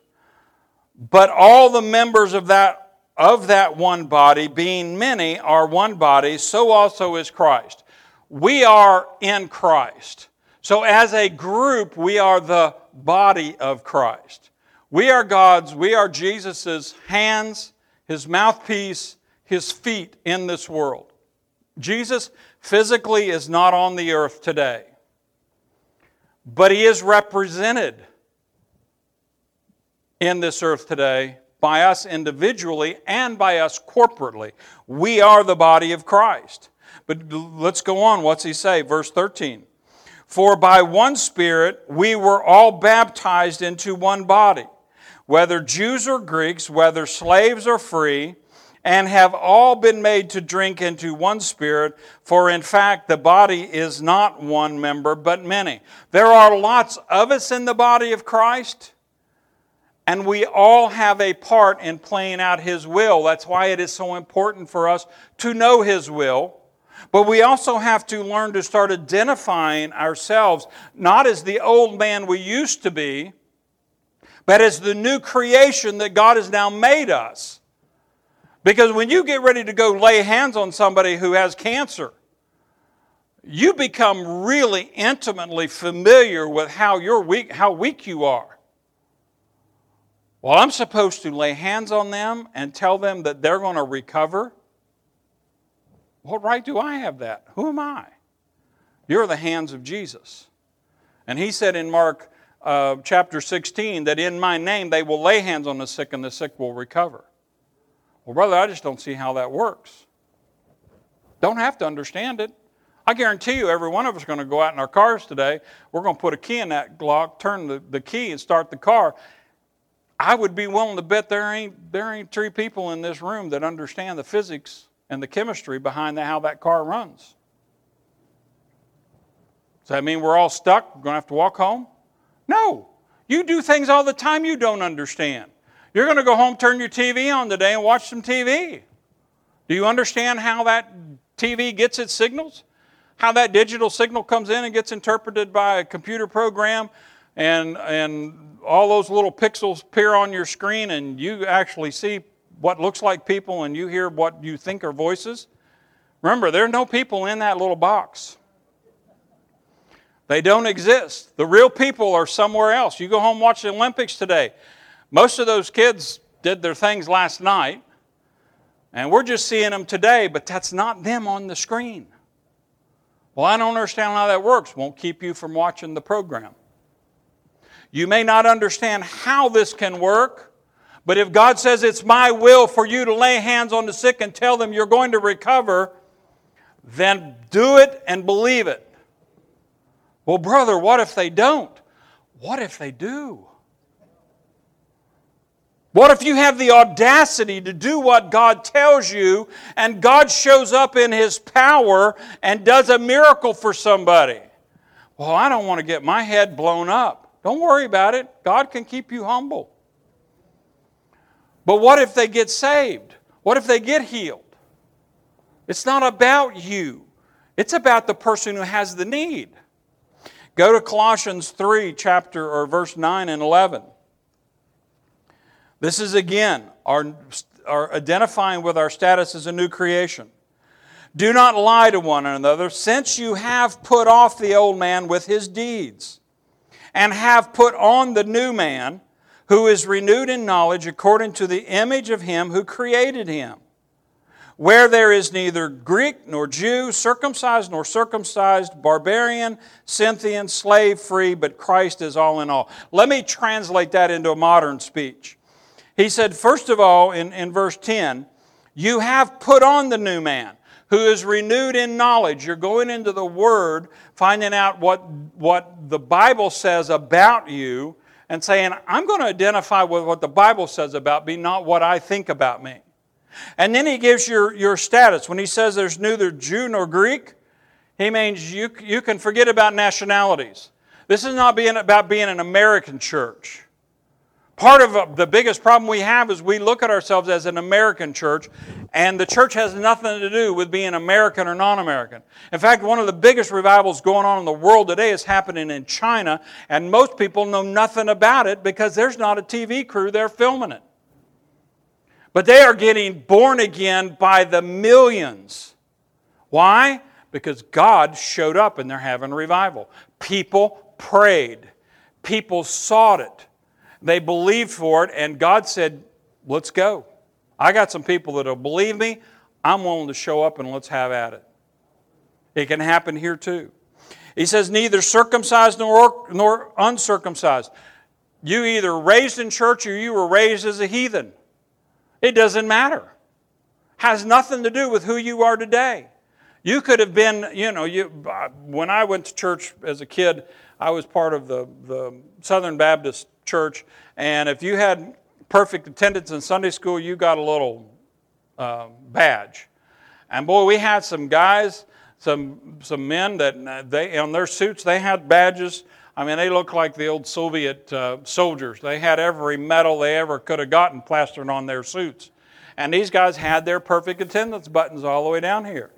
but all the members of that of that one body, being many, are one body, so also is Christ. We are in Christ. So, as a group, we are the body of Christ. We are God's, we are Jesus' hands, his mouthpiece, his feet in this world. Jesus physically is not on the earth today, but he is represented in this earth today by us individually and by us corporately. We are the body of Christ. But let's go on. What's he say? Verse 13. For by one Spirit we were all baptized into one body, whether Jews or Greeks, whether slaves or free, and have all been made to drink into one Spirit. For in fact, the body is not one member, but many. There are lots of us in the body of Christ. And we all have a part in playing out His will. That's why it is so important for us to know His will. But we also have to learn to start identifying ourselves not as the old man we used to be, but as the new creation that God has now made us. Because when you get ready to go lay hands on somebody who has cancer, you become really intimately familiar with how, you're weak, how weak you are. Well, I'm supposed to lay hands on them and tell them that they're going to recover. What right do I have that? Who am I? You're the hands of Jesus. And he said in Mark uh, chapter 16 that in my name they will lay hands on the sick and the sick will recover. Well, brother, I just don't see how that works. Don't have to understand it. I guarantee you, every one of us is going to go out in our cars today. We're going to put a key in that lock, turn the, the key, and start the car. I would be willing to bet there ain't, there ain't three people in this room that understand the physics and the chemistry behind the, how that car runs. Does that mean we're all stuck? We're going to have to walk home? No. You do things all the time you don't understand. You're going to go home, turn your TV on today, and watch some TV. Do you understand how that TV gets its signals? How that digital signal comes in and gets interpreted by a computer program and, and all those little pixels appear on your screen and you actually see what looks like people and you hear what you think are voices. Remember, there are no people in that little box. They don't exist. The real people are somewhere else. You go home watch the Olympics today. Most of those kids did their things last night, and we're just seeing them today, but that's not them on the screen. Well, I don't understand how that works. Won't keep you from watching the program. You may not understand how this can work, but if God says it's my will for you to lay hands on the sick and tell them you're going to recover, then do it and believe it. Well, brother, what if they don't? What if they do? What if you have the audacity to do what God tells you and God shows up in His power and does a miracle for somebody? Well, I don't want to get my head blown up. Don't worry about it. God can keep you humble. But what if they get saved? What if they get healed? It's not about you, it's about the person who has the need. Go to Colossians 3, chapter or verse 9 and 11. This is again our, our identifying with our status as a new creation. Do not lie to one another, since you have put off the old man with his deeds and have put on the new man, who is renewed in knowledge according to the image of him who created him. Where there is neither Greek nor Jew, circumcised nor circumcised, barbarian, Scythian, slave free, but Christ is all in all. Let me translate that into a modern speech. He said, first of all, in, in verse 10, you have put on the new man who is renewed in knowledge. You're going into the Word, finding out what, what the Bible says about you, and saying, I'm going to identify with what the Bible says about me, not what I think about me. And then he gives your, your status. When he says there's neither Jew nor Greek, he means you, you can forget about nationalities. This is not being about being an American church. Part of uh, the biggest problem we have is we look at ourselves as an American church, and the church has nothing to do with being American or non American. In fact, one of the biggest revivals going on in the world today is happening in China, and most people know nothing about it because there's not a TV crew there filming it. But they are getting born again by the millions. Why? Because God showed up and they're having revival. People prayed, people sought it. They believed for it, and God said, Let's go. I got some people that'll believe me. I'm willing to show up and let's have at it. It can happen here too. He says, Neither circumcised nor, nor uncircumcised. You either raised in church or you were raised as a heathen. It doesn't matter. Has nothing to do with who you are today. You could have been, you know, you, uh, when I went to church as a kid, I was part of the, the Southern Baptist church, and if you had perfect attendance in Sunday school, you got a little uh, badge. And boy, we had some guys, some some men that uh, they on their suits they had badges. I mean, they looked like the old Soviet uh, soldiers. They had every medal they ever could have gotten plastered on their suits. And these guys had their perfect attendance buttons all the way down here.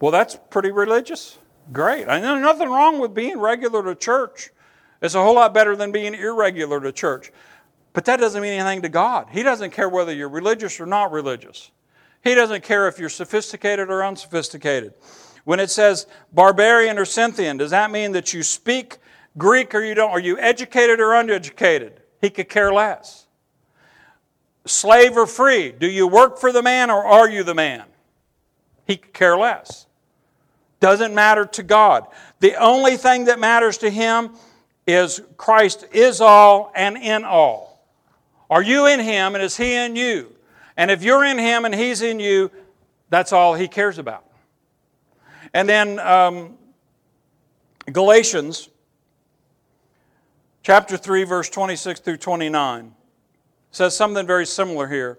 Well, that's pretty religious. Great. I know nothing wrong with being regular to church. It's a whole lot better than being irregular to church. But that doesn't mean anything to God. He doesn't care whether you're religious or not religious. He doesn't care if you're sophisticated or unsophisticated. When it says barbarian or Scythian, does that mean that you speak Greek or you don't? Are you educated or uneducated? He could care less. Slave or free, do you work for the man or are you the man? He could care less. Doesn't matter to God. The only thing that matters to him is Christ is all and in all. Are you in him and is he in you? And if you're in him and he's in you, that's all he cares about. And then um, Galatians chapter 3, verse 26 through 29 says something very similar here,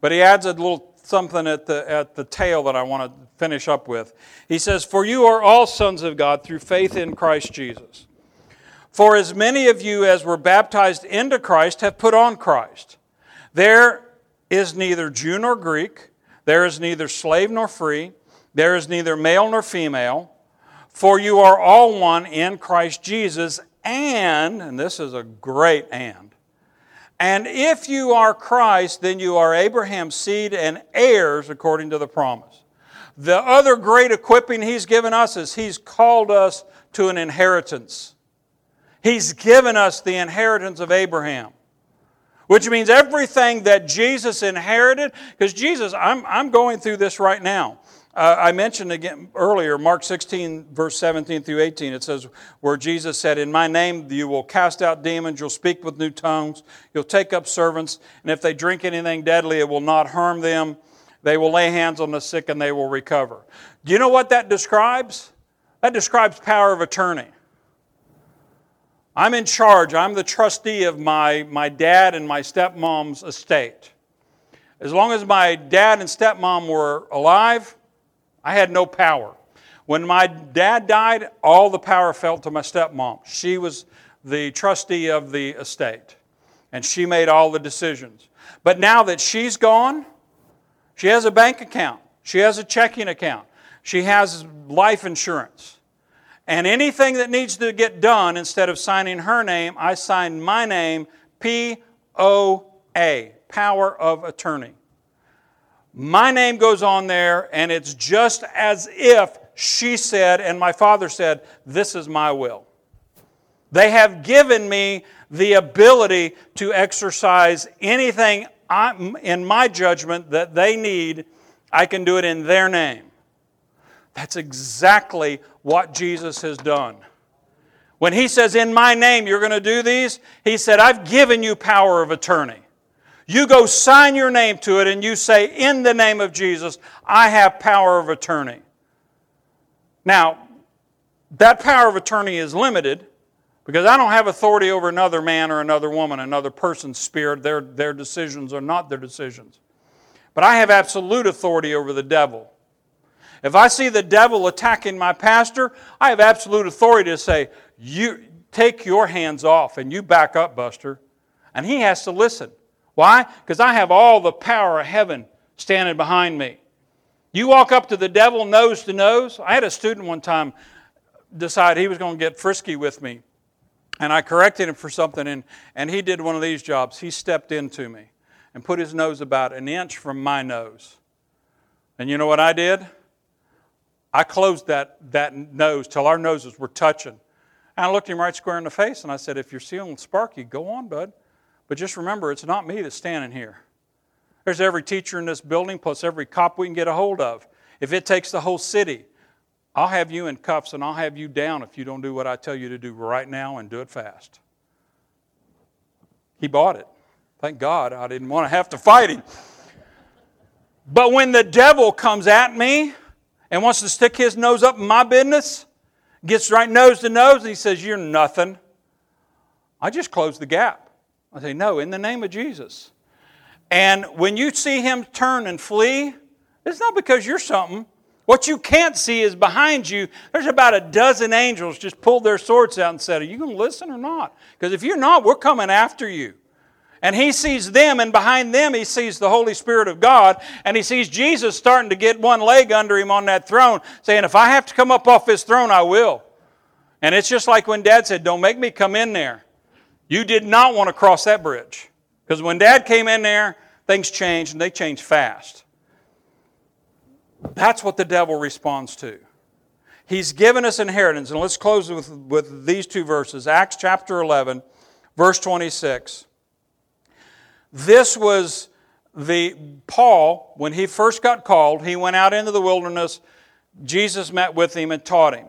but he adds a little something at the, at the tail that I want to finish up with. He says, For you are all sons of God through faith in Christ Jesus. For as many of you as were baptized into Christ have put on Christ. There is neither Jew nor Greek, there is neither slave nor free, there is neither male nor female, for you are all one in Christ Jesus, and, and this is a great and, and if you are Christ, then you are Abraham's seed and heirs according to the promise. The other great equipping he's given us is he's called us to an inheritance. He's given us the inheritance of Abraham, which means everything that Jesus inherited, because Jesus, I'm, I'm going through this right now. Uh, I mentioned again earlier, Mark 16, verse 17 through 18, it says, where Jesus said, In my name you will cast out demons, you'll speak with new tongues, you'll take up servants, and if they drink anything deadly, it will not harm them. They will lay hands on the sick and they will recover. Do you know what that describes? That describes power of attorney. I'm in charge, I'm the trustee of my, my dad and my stepmom's estate. As long as my dad and stepmom were alive, I had no power. When my dad died, all the power fell to my stepmom. She was the trustee of the estate, and she made all the decisions. But now that she's gone, she has a bank account, she has a checking account, she has life insurance. And anything that needs to get done, instead of signing her name, I sign my name, P O A, power of attorney. My name goes on there, and it's just as if she said and my father said, This is my will. They have given me the ability to exercise anything in my judgment that they need. I can do it in their name. That's exactly what Jesus has done. When he says, In my name, you're going to do these, he said, I've given you power of attorney. You go sign your name to it and you say, In the name of Jesus, I have power of attorney. Now, that power of attorney is limited because I don't have authority over another man or another woman, another person's spirit. Their, their decisions are not their decisions. But I have absolute authority over the devil. If I see the devil attacking my pastor, I have absolute authority to say, You take your hands off and you back up, Buster. And he has to listen. Why? Because I have all the power of heaven standing behind me. You walk up to the devil nose to nose. I had a student one time decide he was going to get frisky with me. And I corrected him for something, and, and he did one of these jobs. He stepped into me and put his nose about an inch from my nose. And you know what I did? I closed that, that nose till our noses were touching. And I looked him right square in the face and I said, If you're feeling sparky, go on, bud. But just remember, it's not me that's standing here. There's every teacher in this building, plus every cop we can get a hold of. If it takes the whole city, I'll have you in cuffs and I'll have you down if you don't do what I tell you to do right now and do it fast. He bought it. Thank God I didn't want to have to fight him. But when the devil comes at me and wants to stick his nose up in my business, gets right nose to nose, and he says, You're nothing, I just close the gap. I say, No, in the name of Jesus. And when you see him turn and flee, it's not because you're something. What you can't see is behind you, there's about a dozen angels just pulled their swords out and said, Are you going to listen or not? Because if you're not, we're coming after you. And he sees them, and behind them, he sees the Holy Spirit of God, and he sees Jesus starting to get one leg under him on that throne, saying, If I have to come up off this throne, I will. And it's just like when Dad said, Don't make me come in there. You did not want to cross that bridge. Because when Dad came in there, things changed, and they changed fast. That's what the devil responds to. He's given us inheritance. And let's close with, with these two verses Acts chapter 11, verse 26. This was the Paul, when he first got called, he went out into the wilderness. Jesus met with him and taught him.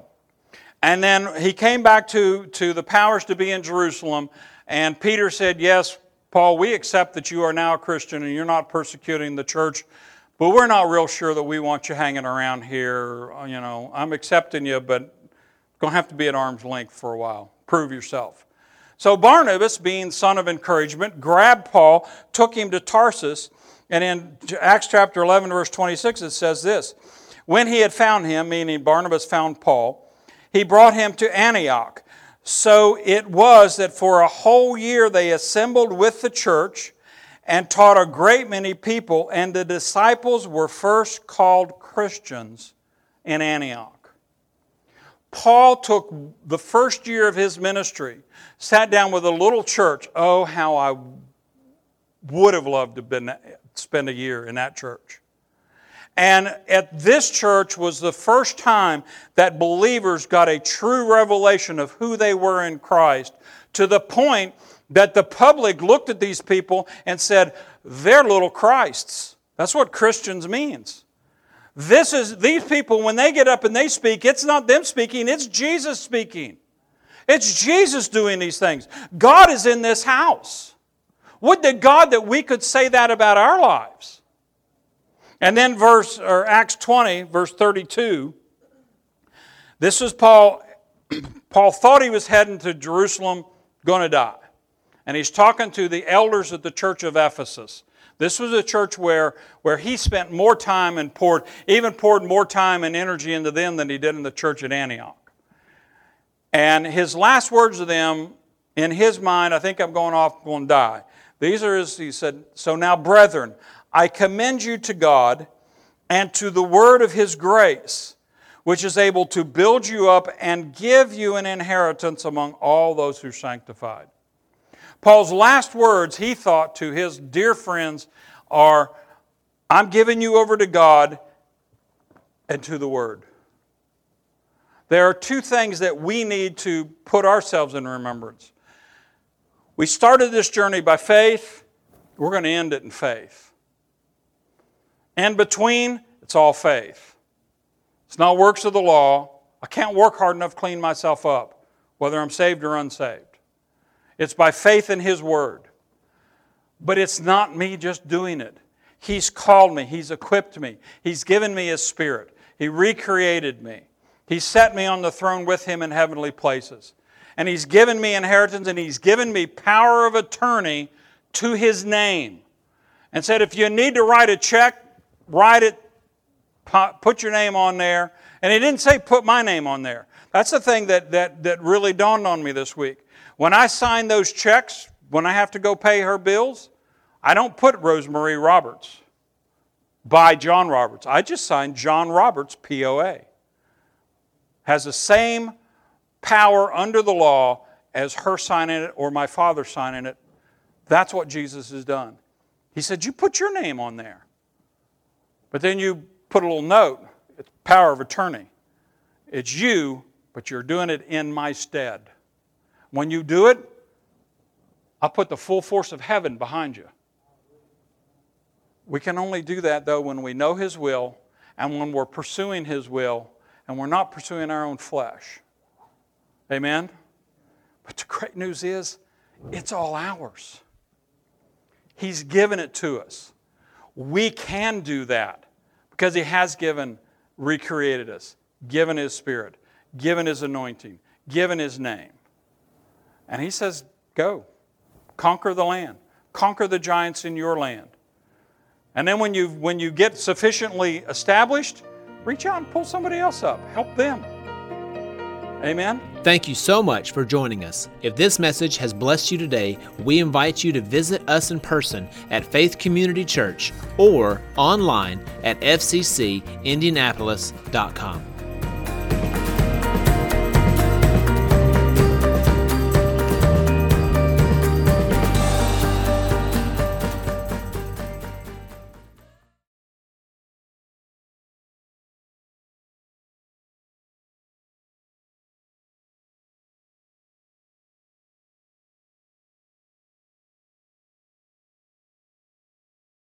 And then he came back to, to the powers to be in Jerusalem, and Peter said, Yes, Paul, we accept that you are now a Christian and you're not persecuting the church but we're not real sure that we want you hanging around here. You know, I'm accepting you, but going to have to be at arm's length for a while. Prove yourself. So Barnabas, being son of encouragement, grabbed Paul, took him to Tarsus, and in Acts chapter 11, verse 26, it says this When he had found him, meaning Barnabas found Paul, he brought him to Antioch. So it was that for a whole year they assembled with the church and taught a great many people, and the disciples were first called Christians in Antioch. Paul took the first year of his ministry, sat down with a little church. Oh, how I would have loved to been, spend a year in that church. And at this church was the first time that believers got a true revelation of who they were in Christ to the point that the public looked at these people and said, they're little Christs. That's what Christians means. This is these people when they get up and they speak, it's not them speaking, it's Jesus speaking. It's Jesus doing these things. God is in this house. Would to God that we could say that about our lives. And then verse or Acts 20 verse 32 this is Paul Paul thought he was heading to Jerusalem going to die and he's talking to the elders at the church of Ephesus. This was a church where, where he spent more time and poured, even poured more time and energy into them than he did in the church at Antioch. And his last words to them, in his mind, I think I'm going off, going to die. These are his, he said, So now, brethren, I commend you to God and to the word of his grace, which is able to build you up and give you an inheritance among all those who are sanctified. Paul's last words, he thought to his dear friends, are I'm giving you over to God and to the Word. There are two things that we need to put ourselves in remembrance. We started this journey by faith, we're going to end it in faith. And between, it's all faith. It's not works of the law. I can't work hard enough to clean myself up, whether I'm saved or unsaved. It's by faith in His Word. But it's not me just doing it. He's called me, He's equipped me, He's given me His Spirit, He recreated me, He set me on the throne with Him in heavenly places. And He's given me inheritance and He's given me power of attorney to His name. and said, if you need to write a check, write it, put your name on there. And he didn't say put my name on there. That's the thing that, that, that really dawned on me this week. When I sign those checks, when I have to go pay her bills, I don't put Rosemarie Roberts by John Roberts. I just sign John Roberts POA. Has the same power under the law as her signing it or my father signing it. That's what Jesus has done. He said, You put your name on there. But then you put a little note. It's power of attorney. It's you, but you're doing it in my stead. When you do it, I'll put the full force of heaven behind you. We can only do that, though, when we know His will and when we're pursuing His will and we're not pursuing our own flesh. Amen? But the great news is, it's all ours. He's given it to us. We can do that because He has given, recreated us, given His Spirit, given His anointing, given His name. And He says, Go, conquer the land, conquer the giants in your land. And then when you, when you get sufficiently established, reach out and pull somebody else up, help them. Amen. Thank you so much for joining us. If this message has blessed you today, we invite you to visit us in person at Faith Community Church or online at fccindianapolis.com.